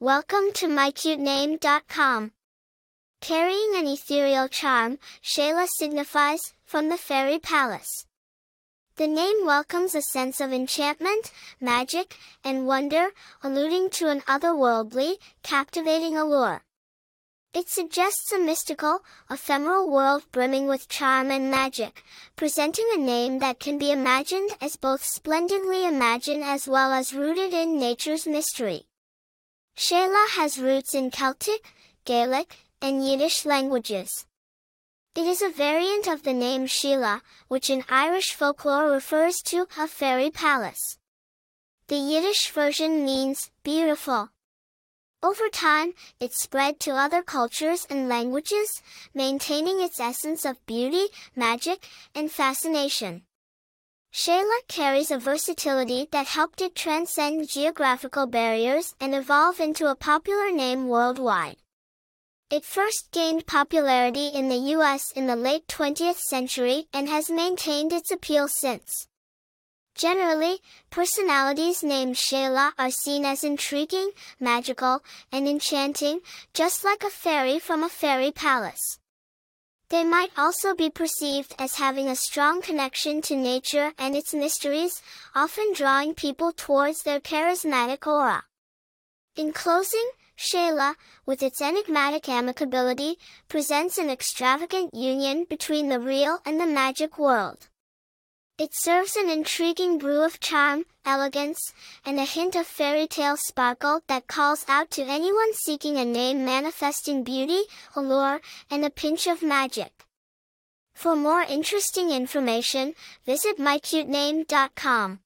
Welcome to mycutename.com. Carrying an ethereal charm, Shayla signifies, from the fairy palace. The name welcomes a sense of enchantment, magic, and wonder, alluding to an otherworldly, captivating allure. It suggests a mystical, ephemeral world brimming with charm and magic, presenting a name that can be imagined as both splendidly imagined as well as rooted in nature's mystery. Shayla has roots in Celtic, Gaelic, and Yiddish languages. It is a variant of the name Sheila, which in Irish folklore refers to a fairy palace. The Yiddish version means beautiful. Over time, it spread to other cultures and languages, maintaining its essence of beauty, magic, and fascination. Shayla carries a versatility that helped it transcend geographical barriers and evolve into a popular name worldwide. It first gained popularity in the US in the late 20th century and has maintained its appeal since. Generally, personalities named Shayla are seen as intriguing, magical, and enchanting, just like a fairy from a fairy palace. They might also be perceived as having a strong connection to nature and its mysteries, often drawing people towards their charismatic aura. In closing, Shayla, with its enigmatic amicability, presents an extravagant union between the real and the magic world. It serves an intriguing brew of charm, elegance, and a hint of fairy tale sparkle that calls out to anyone seeking a name manifesting beauty, allure, and a pinch of magic. For more interesting information, visit mycutename.com.